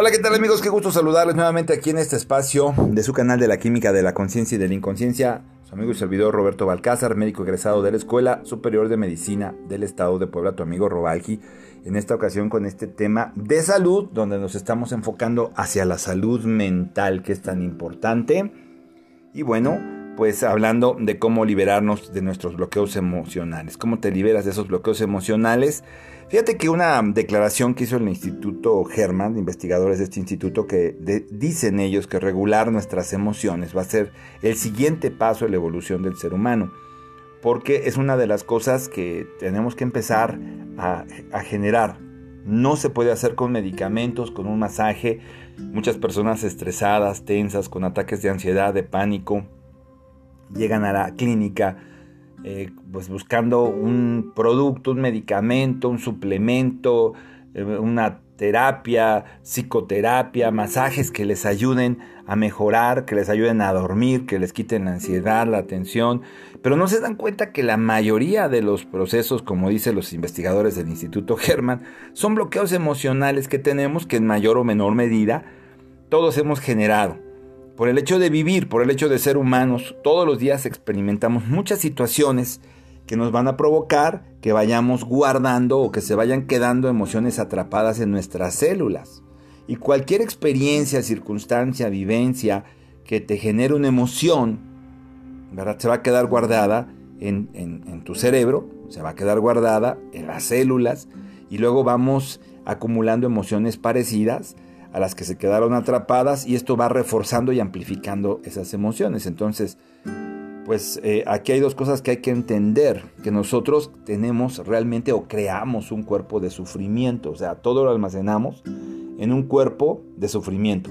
Hola, ¿qué tal amigos? Qué gusto saludarles nuevamente aquí en este espacio de su canal de la química de la conciencia y de la inconsciencia. Su amigo y servidor Roberto Balcázar, médico egresado de la Escuela Superior de Medicina del Estado de Puebla, tu amigo Robalgi. En esta ocasión con este tema de salud, donde nos estamos enfocando hacia la salud mental, que es tan importante. Y bueno, pues hablando de cómo liberarnos de nuestros bloqueos emocionales. ¿Cómo te liberas de esos bloqueos emocionales? Fíjate que una declaración que hizo el Instituto German, investigadores de este instituto, que dicen ellos que regular nuestras emociones va a ser el siguiente paso en la evolución del ser humano, porque es una de las cosas que tenemos que empezar a generar. No se puede hacer con medicamentos, con un masaje. Muchas personas estresadas, tensas, con ataques de ansiedad, de pánico, llegan a la clínica eh, pues buscando un producto, un medicamento, un suplemento, eh, una terapia, psicoterapia, masajes que les ayuden a mejorar, que les ayuden a dormir, que les quiten la ansiedad, la tensión, pero no se dan cuenta que la mayoría de los procesos, como dicen los investigadores del Instituto German, son bloqueos emocionales que tenemos que en mayor o menor medida todos hemos generado por el hecho de vivir, por el hecho de ser humanos, todos los días experimentamos muchas situaciones que nos van a provocar que vayamos guardando o que se vayan quedando emociones atrapadas en nuestras células. Y cualquier experiencia, circunstancia, vivencia que te genere una emoción, ¿verdad? Se va a quedar guardada en, en tu cerebro, se va a quedar guardada en las células y luego vamos acumulando emociones parecidas a las que se quedaron atrapadas y esto va reforzando y amplificando esas emociones. Entonces, pues eh, aquí hay dos cosas que hay que entender, que nosotros tenemos realmente o creamos un cuerpo de sufrimiento, o sea, todo lo almacenamos en un cuerpo de sufrimiento.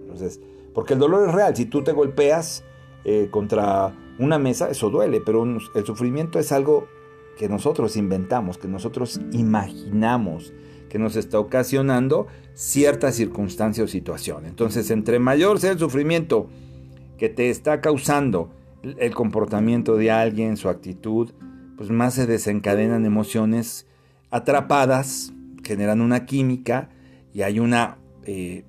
Entonces, porque el dolor es real, si tú te golpeas eh, contra una mesa, eso duele, pero el sufrimiento es algo que nosotros inventamos, que nosotros imaginamos, que nos está ocasionando cierta circunstancia o situación. Entonces, entre mayor sea el sufrimiento que te está causando el comportamiento de alguien, su actitud, pues más se desencadenan emociones atrapadas, generan una química y hay una, eh,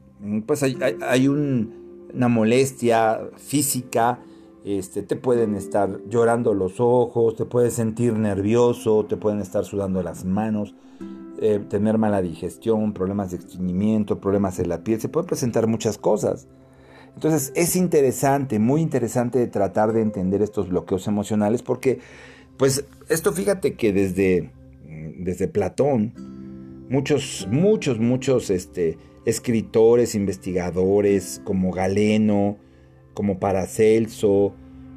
pues hay, una molestia física, este, te pueden estar llorando los ojos, te puedes sentir nervioso, te pueden estar sudando las manos, eh, tener mala digestión, problemas de estreñimiento, problemas en la piel, se pueden presentar muchas cosas. Entonces es interesante, muy interesante tratar de entender estos bloqueos emocionales porque, pues, esto fíjate que desde, mm, desde Platón, muchos, muchos, muchos este, escritores, investigadores como Galeno, como Paracelso,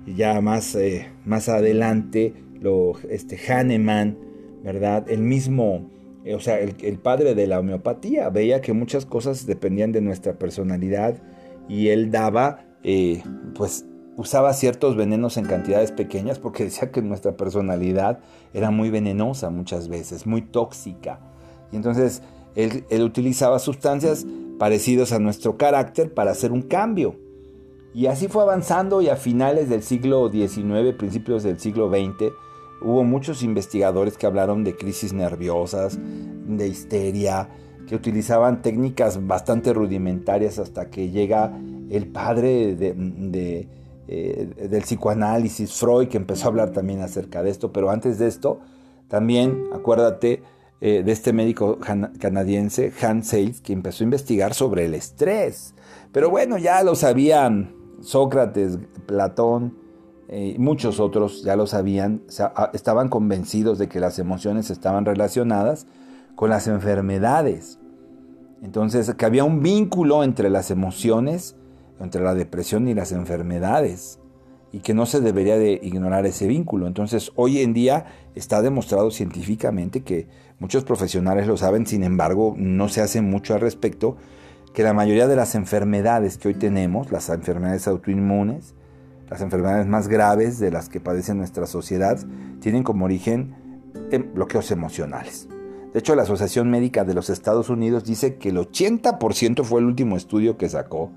y ya más, eh, más adelante, lo, este, Hahnemann, ¿verdad? El mismo o sea, el, padre de la homeopatía veía que muchas cosas dependían de nuestra personalidad y él daba, eh, pues usaba ciertos venenos en cantidades pequeñas porque decía que nuestra personalidad era muy venenosa muchas veces, muy tóxica. Y entonces él, él utilizaba sustancias parecidas a nuestro carácter para hacer un cambio. Y así fue avanzando y a finales del siglo XIX, principios del siglo XX, Hubo muchos investigadores que hablaron de crisis nerviosas, de histeria, que utilizaban técnicas bastante rudimentarias hasta que llega el padre de, eh, del psicoanálisis, Freud, que empezó a hablar también acerca de esto. Pero antes de esto, también acuérdate eh, de este médico canadiense, Hans Sales, que empezó a investigar sobre el estrés. Pero bueno, ya lo sabían Sócrates, Platón, eh, muchos otros ya lo sabían, estaban convencidos de que las emociones estaban relacionadas con las enfermedades. Entonces, que había un vínculo entre las emociones, entre la depresión y las enfermedades, y que no se debería de ignorar ese vínculo. Entonces, hoy en día está demostrado científicamente que muchos profesionales lo saben, sin embargo, no se hace mucho al respecto, que la mayoría de las enfermedades que hoy tenemos, las enfermedades autoinmunes, las enfermedades más graves de las que padece nuestra sociedad tienen como origen bloqueos emocionales. De hecho, la Asociación Médica de los Estados Unidos dice que el 80% fue el último estudio que sacó.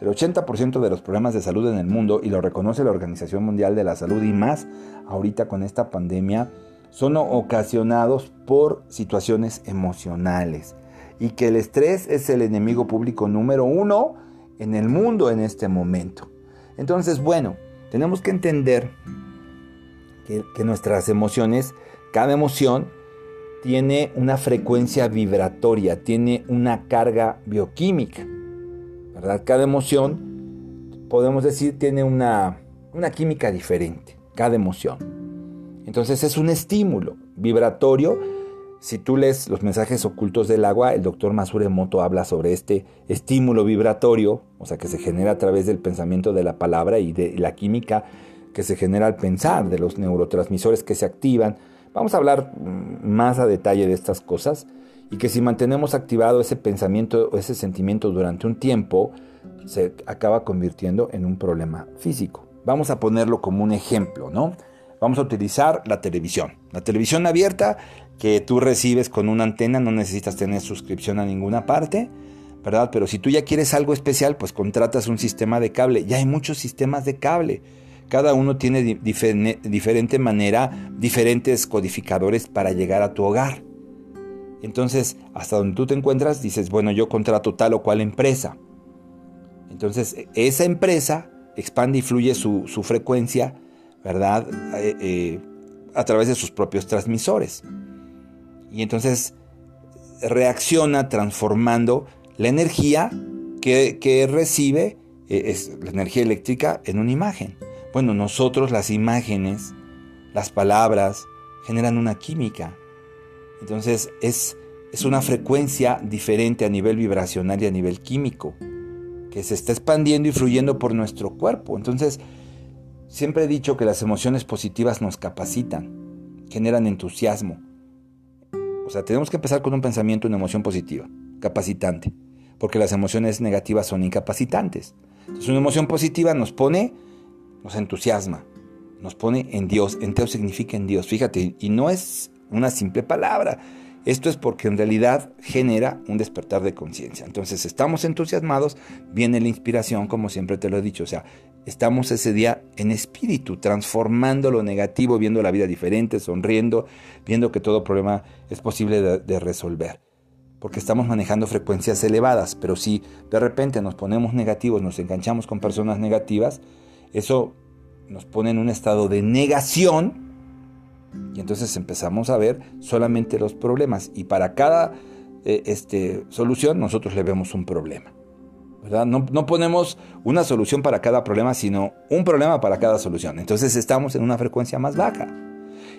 El 80% de los problemas de salud en el mundo, y lo reconoce la Organización Mundial de la Salud y más ahorita con esta pandemia, son ocasionados por situaciones emocionales. y que el estrés es el enemigo público número uno en el mundo en este momento. Entonces, bueno, tenemos que entender que, nuestras emociones, cada emoción, tiene una frecuencia vibratoria, tiene una carga bioquímica. ¿verdad? Cada emoción, podemos decir, tiene una, una química diferente, cada emoción. Entonces es un estímulo vibratorio. Si tú lees los mensajes ocultos del agua, el doctor Masure Moto habla sobre este estímulo vibratorio, o sea, que se genera a través del pensamiento de la palabra y de la química que se genera al pensar, de los neurotransmisores que se activan. Vamos a hablar mm, más a detalle de estas cosas y que si mantenemos activado ese pensamiento o ese sentimiento durante un tiempo, se acaba convirtiendo en un problema físico. Vamos a ponerlo como un ejemplo, ¿no? Vamos a utilizar la televisión. La televisión abierta que tú recibes con una antena, no necesitas tener suscripción a ninguna parte, ¿verdad? Pero si tú ya quieres algo especial, pues contratas un sistema de cable. Ya hay muchos sistemas de cable. Cada uno tiene diferente manera, diferentes codificadores para llegar a tu hogar. Entonces, hasta donde tú te encuentras, dices, bueno, yo contrato tal o cual empresa. Entonces, esa empresa expande y fluye su, frecuencia, ¿verdad? Eh, eh, a través de sus propios transmisores. Y entonces reacciona transformando la energía que, recibe, eh, es la energía eléctrica, en una imagen. Bueno, nosotros las imágenes, las palabras, generan una química entonces es, es una frecuencia diferente a nivel vibracional y a nivel químico, que se está expandiendo y fluyendo por nuestro cuerpo. Entonces, siempre he dicho que las emociones positivas nos capacitan, generan entusiasmo. O sea, tenemos que empezar con un pensamiento, una emoción positiva, capacitante, porque las emociones negativas son incapacitantes. Entonces, una emoción positiva nos pone, nos entusiasma, nos pone en Dios. Enteo significa en Dios. Fíjate, y no es una simple palabra. Esto es porque en realidad genera un despertar de conciencia. Entonces estamos entusiasmados, viene la inspiración, como siempre te lo he dicho. O sea, estamos ese día en espíritu, transformando lo negativo, viendo la vida diferente, sonriendo, viendo que todo problema es posible de, de resolver. Porque estamos manejando frecuencias elevadas. Pero si de repente nos ponemos negativos, nos enganchamos con personas negativas, eso nos pone en un estado de negación y entonces empezamos a ver solamente los problemas. Y para cada eh, este, solución nosotros le vemos un problema. ¿verdad? No, no, ponemos una solución para cada problema, sino un problema para cada solución. Entonces estamos en una frecuencia más baja.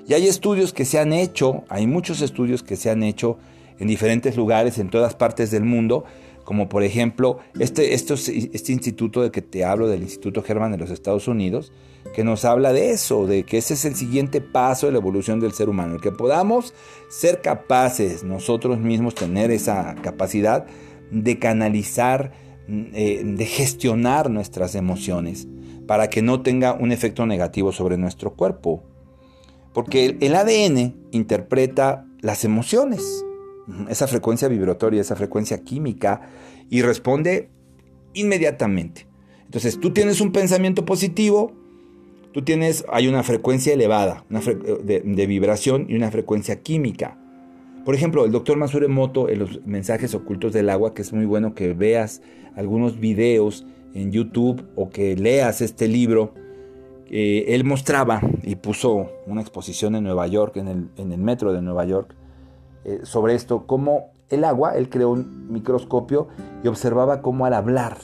Y hay estudios que se han hecho, hay muchos estudios que se han hecho en diferentes lugares, en todas partes del mundo, como por ejemplo este, este instituto de que te hablo, del Instituto Germán de los Estados Unidos, que nos habla de eso, de que ese es el siguiente paso de la evolución del ser humano, el que podamos ser capaces nosotros mismos, tener esa capacidad de canalizar, eh, de gestionar nuestras emociones, para que no tenga un efecto negativo sobre nuestro cuerpo. Porque el ADN interpreta las emociones, esa frecuencia vibratoria, esa frecuencia química, y responde inmediatamente. Entonces tú tienes un pensamiento positivo, tú tienes, hay una frecuencia elevada una de, vibración y una frecuencia química. Por ejemplo, el doctor Masure Moto en los mensajes ocultos del agua, que es muy bueno que veas algunos videos en YouTube o que leas este libro, eh, él mostraba y puso una exposición en Nueva York, en el metro de Nueva York, eh, sobre esto, cómo el agua, él creó un microscopio y observaba cómo al hablar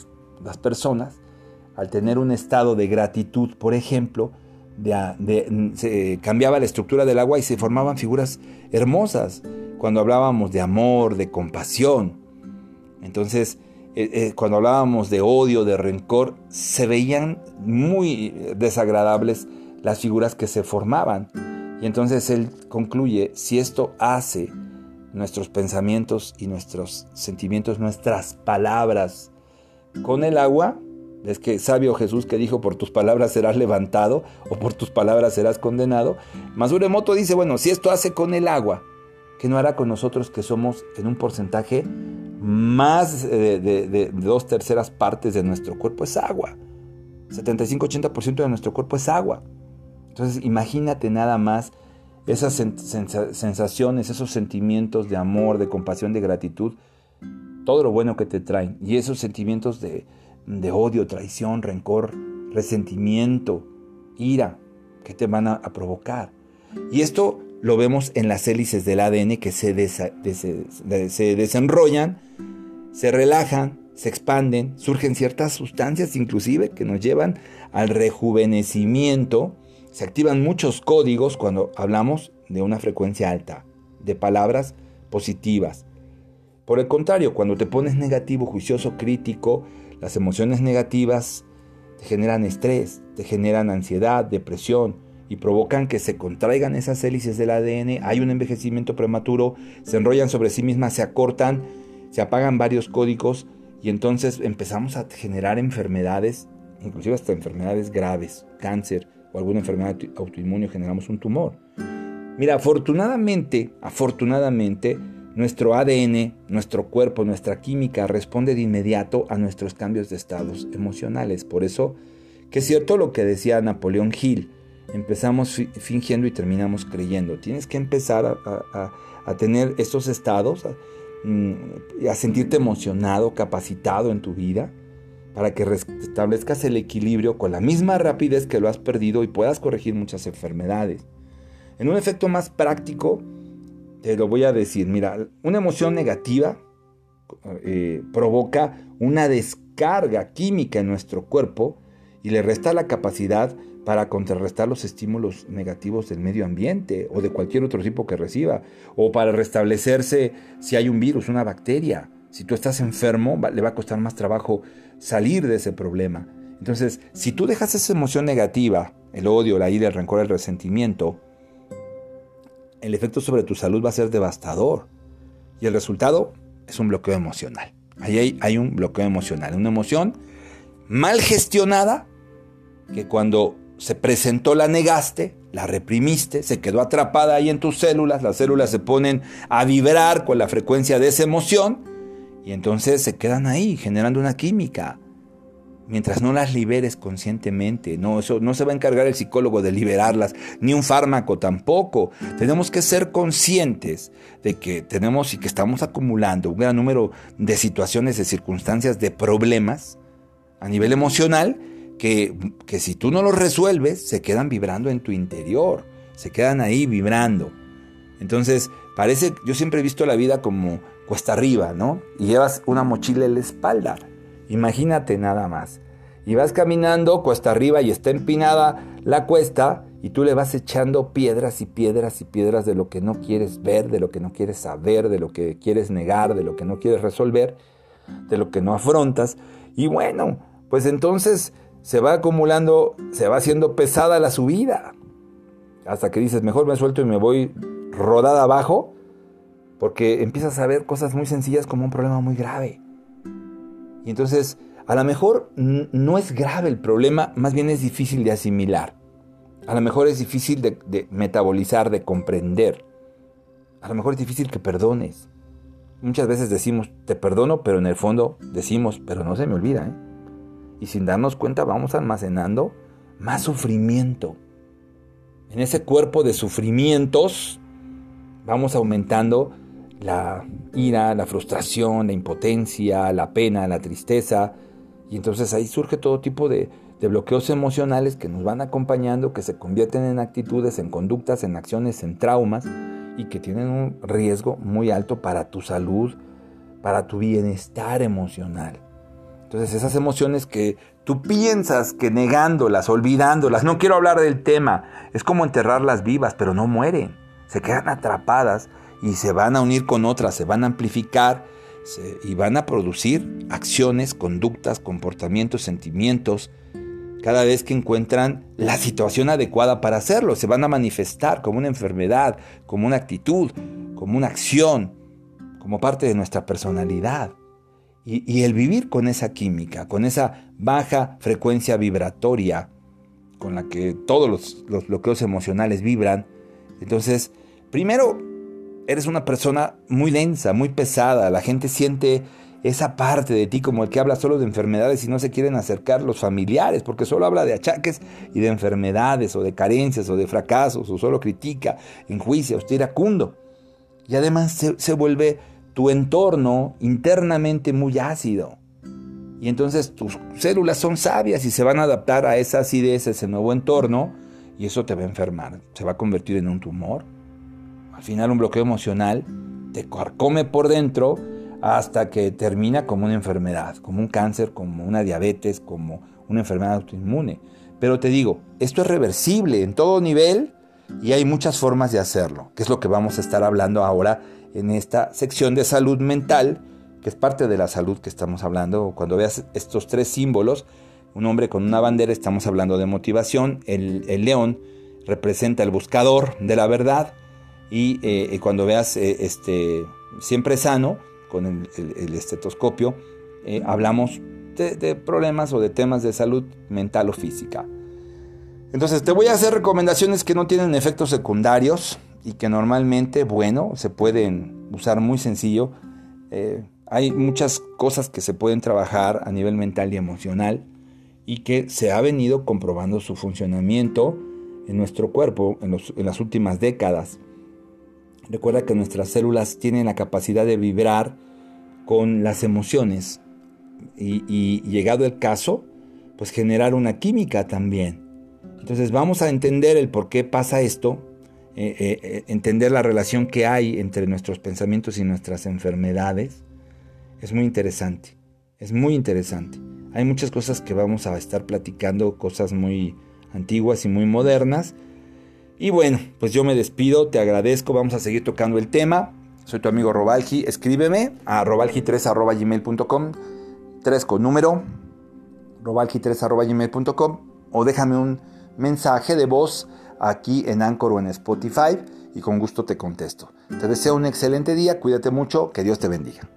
las personas, al tener un estado de gratitud, por ejemplo, se cambiaba la estructura del agua y se formaban figuras hermosas cuando hablábamos de amor, de compasión. Entonces, eh, eh, cuando hablábamos de odio, de rencor, se veían muy desagradables las figuras que se formaban. Y entonces él concluye, si esto hace nuestros pensamientos y nuestros sentimientos, nuestras palabras con el agua. Es que sabio Jesús que dijo, por tus palabras serás levantado o por tus palabras serás condenado. Masure Moto dice, bueno, si esto hace con el agua, ¿qué no hará con nosotros que somos en un porcentaje más de, de dos terceras partes de nuestro cuerpo es agua? 75-80% de nuestro cuerpo es agua. Entonces imagínate nada más esas sensaciones, esos sentimientos de amor, de compasión, de gratitud todo lo bueno que te traen. Y esos sentimientos de, de odio, traición, rencor, resentimiento, ira, que te van a, provocar. Y esto lo vemos en las hélices del ADN que se, se desenrollan, se relajan, se expanden, surgen ciertas sustancias inclusive que nos llevan al rejuvenecimiento, se activan muchos códigos cuando hablamos de una frecuencia alta, de palabras positivas. Por el contrario, cuando te pones negativo, juicioso, crítico, las emociones negativas te generan estrés, te generan ansiedad, depresión y provocan que se contraigan esas hélices del ADN, hay un envejecimiento prematuro, se enrollan sobre sí mismas, se acortan, se apagan varios códigos y entonces empezamos a generar enfermedades, inclusive hasta enfermedades graves, cáncer o alguna enfermedad autoinmune, generamos un tumor. Mira, afortunadamente, afortunadamente, nuestro ADN, nuestro cuerpo, nuestra química responde de inmediato a nuestros cambios de estados emocionales. Por eso, que es cierto lo que decía Napoleón Hill, empezamos fingiendo y terminamos creyendo. Tienes que empezar a, tener estos estados, Mm, a sentirte emocionado, capacitado en tu vida, para que establezcas el equilibrio con la misma rapidez que lo has perdido y puedas corregir muchas enfermedades. En un efecto más práctico, te lo voy a decir, mira, una emoción negativa eh, provoca una descarga química en nuestro cuerpo y le resta la capacidad para contrarrestar los estímulos negativos del medio ambiente o de cualquier otro tipo que reciba, o para restablecerse si hay un virus, una bacteria. Si tú estás enfermo, le va a costar más trabajo salir de ese problema. Entonces, si tú dejas esa emoción negativa, el odio, la ira, el rencor, el resentimiento, el efecto sobre tu salud va a ser devastador. Y el resultado es un bloqueo emocional. Ahí hay, un bloqueo emocional, una emoción mal gestionada que cuando se presentó, la negaste, la reprimiste, se quedó atrapada ahí en tus células, las células se ponen a vibrar con la frecuencia de esa emoción y entonces se quedan ahí generando una química. Mientras no las liberes conscientemente, no, eso, no se va a encargar el psicólogo de liberarlas, ni un fármaco tampoco. Tenemos que ser conscientes de que tenemos y que estamos acumulando un gran número de situaciones, de circunstancias, de problemas a nivel emocional que, si tú no los resuelves, se quedan vibrando en tu interior, se quedan ahí vibrando. Entonces, parece, yo siempre he visto la vida como cuesta arriba, ¿no? Y llevas una mochila en la espalda. Imagínate nada más. Y vas caminando cuesta arriba y está empinada la cuesta y tú le vas echando piedras y piedras y piedras de lo que no quieres ver, de lo que no quieres saber, de lo que quieres negar, de lo que no quieres resolver, de lo que no afrontas. Y bueno, pues entonces se va acumulando, se va haciendo pesada la subida. Hasta que dices, mejor me suelto y me voy rodada abajo, porque empiezas a ver cosas muy sencillas como un problema muy grave. Y entonces, a lo mejor no es grave el problema, más bien es difícil de asimilar. A lo mejor es difícil de, metabolizar, de comprender. A lo mejor es difícil que perdones. Muchas veces decimos, te perdono, pero en el fondo decimos, pero no se me olvida. ¿eh? y sin darnos cuenta vamos almacenando más sufrimiento. En ese cuerpo de sufrimientos vamos aumentando la ira, la frustración, la impotencia, la pena, la tristeza. Y entonces ahí surge todo tipo de, de, bloqueos emocionales que nos van acompañando, que se convierten en actitudes, en conductas, en acciones, en traumas y que tienen un riesgo muy alto para tu salud, para tu bienestar emocional. Entonces esas emociones que tú piensas que negándolas, olvidándolas, no quiero hablar del tema, es como enterrarlas vivas, pero no mueren, se quedan atrapadas y se van a unir con otras, se van a amplificar y van a producir acciones, conductas, comportamientos, sentimientos, cada vez que encuentran la situación adecuada para hacerlo, se van a manifestar como una enfermedad, como una actitud, como una acción, como parte de nuestra personalidad. Y, el vivir con esa química, con esa baja frecuencia vibratoria con la que todos los, bloqueos emocionales vibran, entonces, primero, eres una persona muy densa, muy pesada, la gente siente esa parte de ti como el que habla solo de enfermedades y no se quieren acercar los familiares, porque solo habla de achaques y de enfermedades o de carencias o de fracasos o solo critica, enjuicia, usted iracundo. Y además se, se vuelve tu entorno internamente muy ácido. Y entonces tus células son sabias y se van a adaptar a esa acidez, a ese nuevo entorno, y eso te va a enfermar, se va a convertir en un tumor. Al final un bloqueo emocional te carcome por dentro hasta que termina como una enfermedad, como un cáncer, como una diabetes, como una enfermedad autoinmune. Pero te digo, esto es reversible en todo nivel y hay muchas formas de hacerlo, que es lo que vamos a estar hablando ahora en esta sección de salud mental, que es parte de la salud que estamos hablando. Cuando veas estos tres símbolos, un hombre con una bandera, estamos hablando de motivación, el, león representa el buscador de la verdad y eh, cuando veas eh, este, siempre sano, con el, estetoscopio, eh, hablamos de problemas o de temas de salud mental o física. Entonces te voy a hacer recomendaciones que no tienen efectos secundarios y que normalmente, bueno, se pueden usar muy sencillo. Hay muchas cosas que se pueden trabajar a nivel mental y emocional y que se ha venido comprobando su funcionamiento en nuestro cuerpo en, las últimas décadas. Recuerda que nuestras células tienen la capacidad de vibrar con las emociones y, llegado el caso, pues generar una química también. Entonces vamos a entender el por qué pasa esto, eh, eh, eh, entender la relación que hay entre nuestros pensamientos y nuestras enfermedades. Es muy interesante, es muy interesante. Hay muchas cosas que vamos a estar platicando, cosas muy antiguas y muy modernas. Y bueno, pues yo me despido, te agradezco, vamos a seguir tocando el tema. Soy tu amigo Robalgi, escríbeme a robalgi3.gmail.com 3 con número, robalgi3.gmail.com o déjame un mensaje de voz aquí en Anchor o en Spotify y con gusto te contesto. Te deseo un excelente día, cuídate mucho, que Dios te bendiga.